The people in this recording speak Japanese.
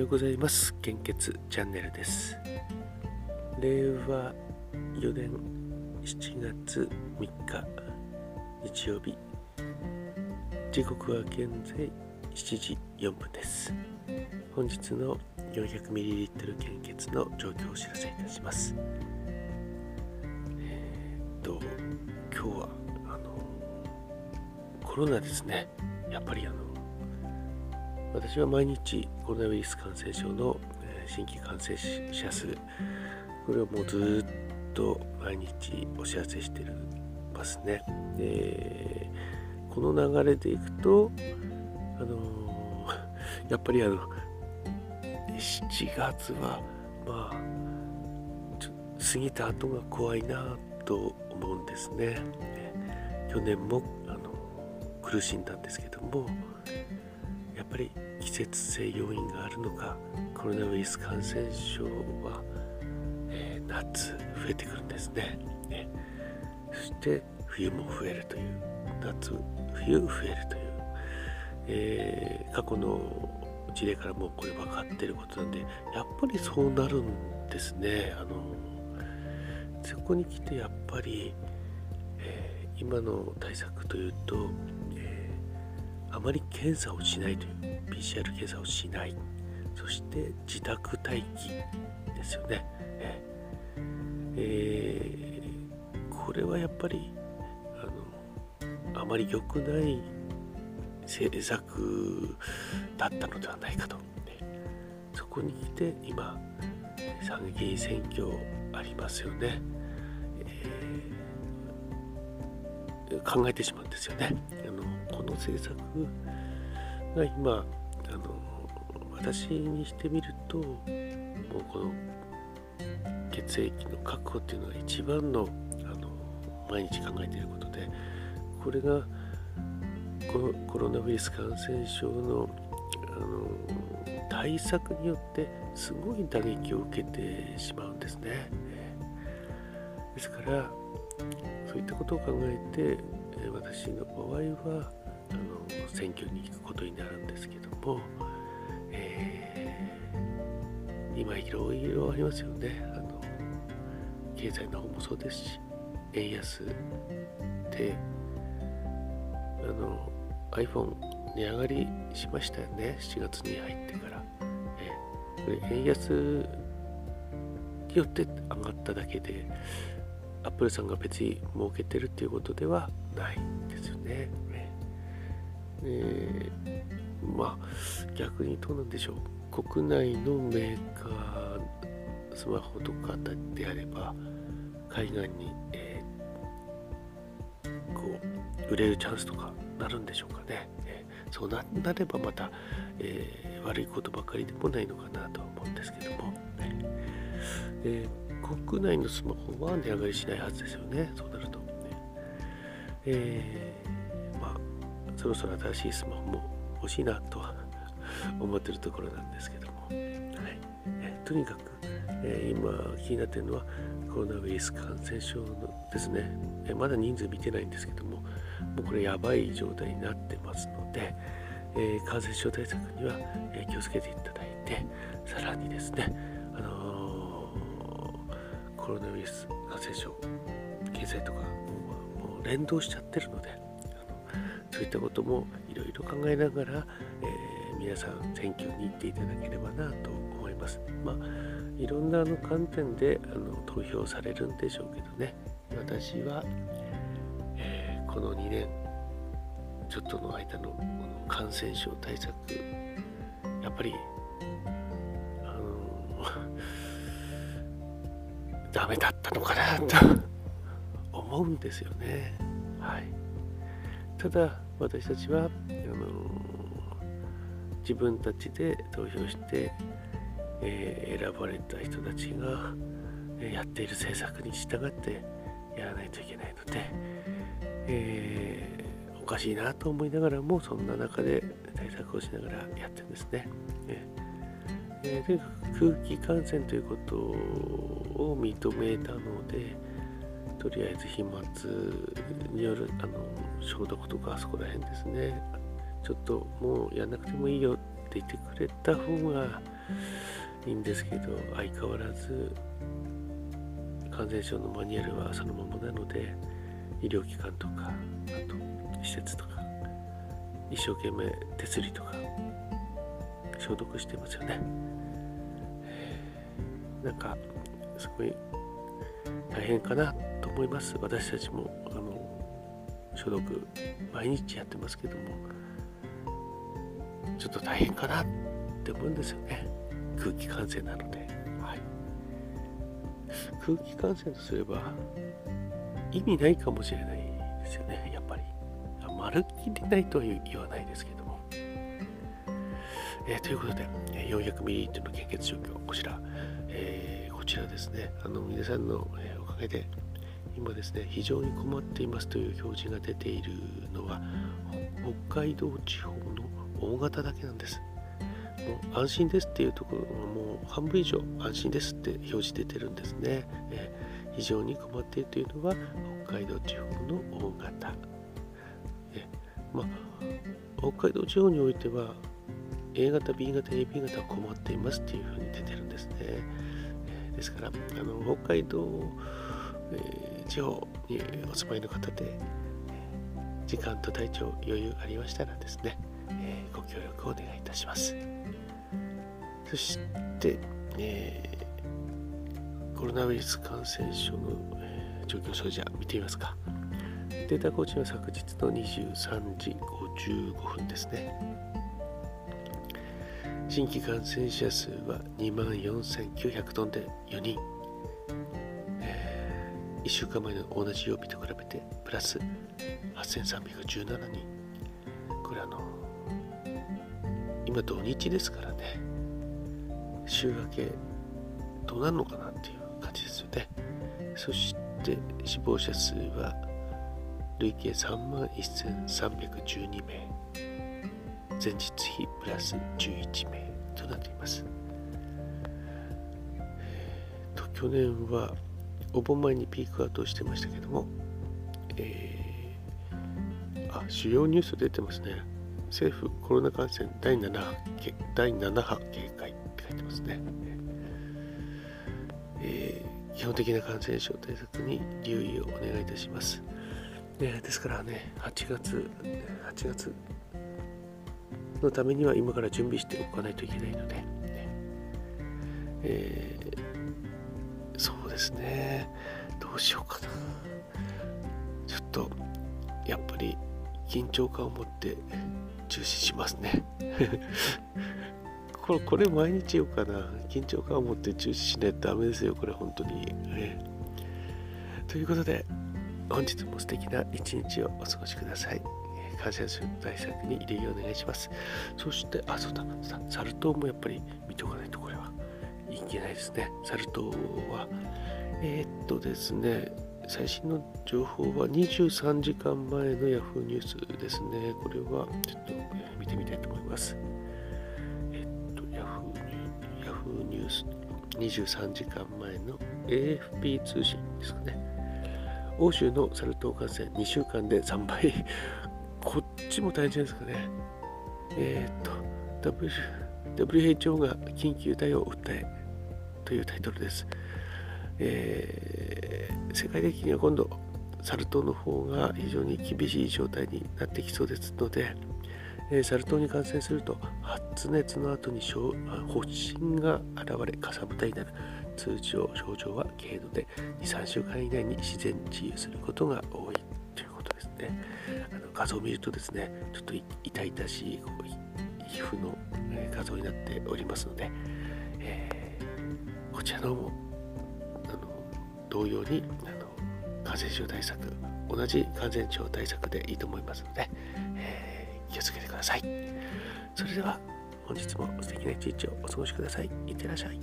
ようございます。献血チャンネルです。令和4年7月3日日曜日。時刻は現在7時4分です。本日の 400ml 献血の状況をお知らせいたします。えー、っと今日はあのコロナですね。やっぱりあの私は毎日コロナウイルス感染症の新規感染者数これをもうずっと毎日お知らせしてるますね。でこの流れでいくとあの やっぱりあの7月はまあ過ぎた後が怖いなと思うんですね。去年もあの苦しんだんですけどもやっぱり季節性要因があるのかコロナウイルス感染症は、えー、夏増えてくるんですね。ね。そして冬も増えるという夏冬増えるという、えー、過去の事例からもうこれ分かってることなんでやっぱりそうなるんですね。あのそこに来てやっぱり、えー、今の対策というとあまり検査をしないという PCR 検査をしない。そして自宅待機ですよね、えー、これはやっぱりあのあまり良くない政策だったのではないかと、そこに来て今参議院選挙ありますよね、えー、考えてしまうんですよね。の政策が今あの私にしてみるともうこの血液の確保っていうのが一番のあの毎日考えていることでこれがこのコロナウイルス感染症のあの対策によってすごい打撃を受けてしまうんですね。ですからそういったことを考えて私の場合はあの選挙に行くことになるんですけども、えー、今いろいろありますよね。あの経済の方もそうですし円安であの iPhone 値上がりしましたよね。7月に入ってから、えー、これ円安によって上がっただけでアップルさんが別に儲けてるっていうことではないんですよね。えー、まあ逆にどうなんでしょう。国内のメーカースマホとかであれば海外に、えー、こう売れるチャンスとかなるんでしょうかね、えー、そうなればまた、えー、悪いことばかりでもないのかなとは思うんですけども、え、国内のスマホは値上がりしないはずですよね。そうなると、ねえそろそろ新しいスマホも欲しいなとは思ってるところなんですけども、はい。えとにかく、え、今気になっているのはコロナウイルス感染症のですね、え、まだ人数見てないんですけどももうこれやばい状態になってますので、えー、感染症対策には、え気をつけていただいてさらにですね、あのコロナウイルス感染症経済とかもう連動しちゃってるのでそういったこともいろいろ考えながら、えー、皆さん選挙に行っていただければなと思います。まあいろんなあの観点であの投票されるんでしょうけどね。私は、えー、この2年ちょっとの間の感染症対策やっぱりあの ダメだったのかなと思うんですよね。はい。ただ私たちはあの自分たちで投票して、えー、選ばれた人たちがやっている政策に従ってやらないといけないので、えー、おかしいなと思いながらもそんな中で対策をしながらやってるんですね。えー、とにかく空気感染ということを認めたので、とりあえず飛沫によるあの消毒とかあそこら辺ですね。ちょっともうやんなくてもいいよって言ってくれた方がいいんですけど相変わらず感染症のマニュアルはそのままなので医療機関とかあと施設とか一生懸命手すりとか消毒してますよね。なんかすごい大変かなと思います。私たちもあの消毒毎日やってますけども。ちょっと大変かなって思うんですよね。空気感染なので、はい、空気感染とすれば意味ないかもしれないですよね。やっぱり。まるっきりないとは言わないですけども、えー、ということで 400ml の献血状況こちら、ちらですね。あの皆さんの、えおかげで今ですね非常に困っていますという表示が出ているのは北海道地方の大型だけなんです。もう安心ですっていうところもう半分以上安心ですって表示出てるんですね、え、非常に困っているというのは北海道地方の大型。えまあ北海道地方においては A 型 B 型 AB 型は困っていますっていうふうに出てるんですね、ですからあの北海道、えー、地方にお住まいの方で時間と体調余裕ありましたらですね、えー、ご協力をお願いいたします。そして、えー、コロナウイルス感染症の、えー、状況それじゃ見てみますか。データ更新は昨日の23時55分ですね。新規感染者数は2万4900トンで4人。えー、1週間前の同じ曜日と比べてプラス8317人。これあの、今土日ですからね。週明けどうなるのかなっていう感じですよね。そして死亡者数は累計3万1312名。前日比プラス11名となっています。と去年はお盆前にピークアウトしてましたけども、えー、あ主要ニュース出てますね。政府コロナ感染第7波第7波警戒って書いてますね。えー、基本的な感染症対策に留意をお願いいたします。ね、ですからね、8月、8月のためには今から準備しておかないといけないので、えー、そうですね、どうしようかな。ちょっと、やっぱり緊張感を持って中止しますね。これこれ毎日言おうかな。緊張感を持って中止しないとダメですよ、これ本当に。ね、ということで、本日も素敵な一日をお過ごしください。感染症対策に入れようお願いします。そして、あ、そうだ、サル痘もやっぱり見ておかないとこれはいけないですね。サル痘は、えー、っとですね、最新の情報は23時間前の Yahoo ニュースですね。これはちょっと見てみたいと思います。Yahoo ニュース23時間前の AFP 通信ですかね欧州のサル痘感染2週間で3倍こっちも大変ですかね。えー、っと WHO が緊急対応を訴えというタイトルです、えー、世界的には今度サル痘の方が非常に厳しい状態になってきそうですので、えサル痘に感染すると発熱の後に発疹が現れかさぶたになる。通常症状は軽度で23週間以内に自然治癒することが多いということですね。画像を見るとですねちょっと痛々しい皮膚の画像になっておりますので、えー、こちらのもあの同様にあの感染症対策同じ感染症対策でいいと思いますので、えー気をつけてください。それでは本日も素敵な一日をお過ごしください。いってらっしゃい。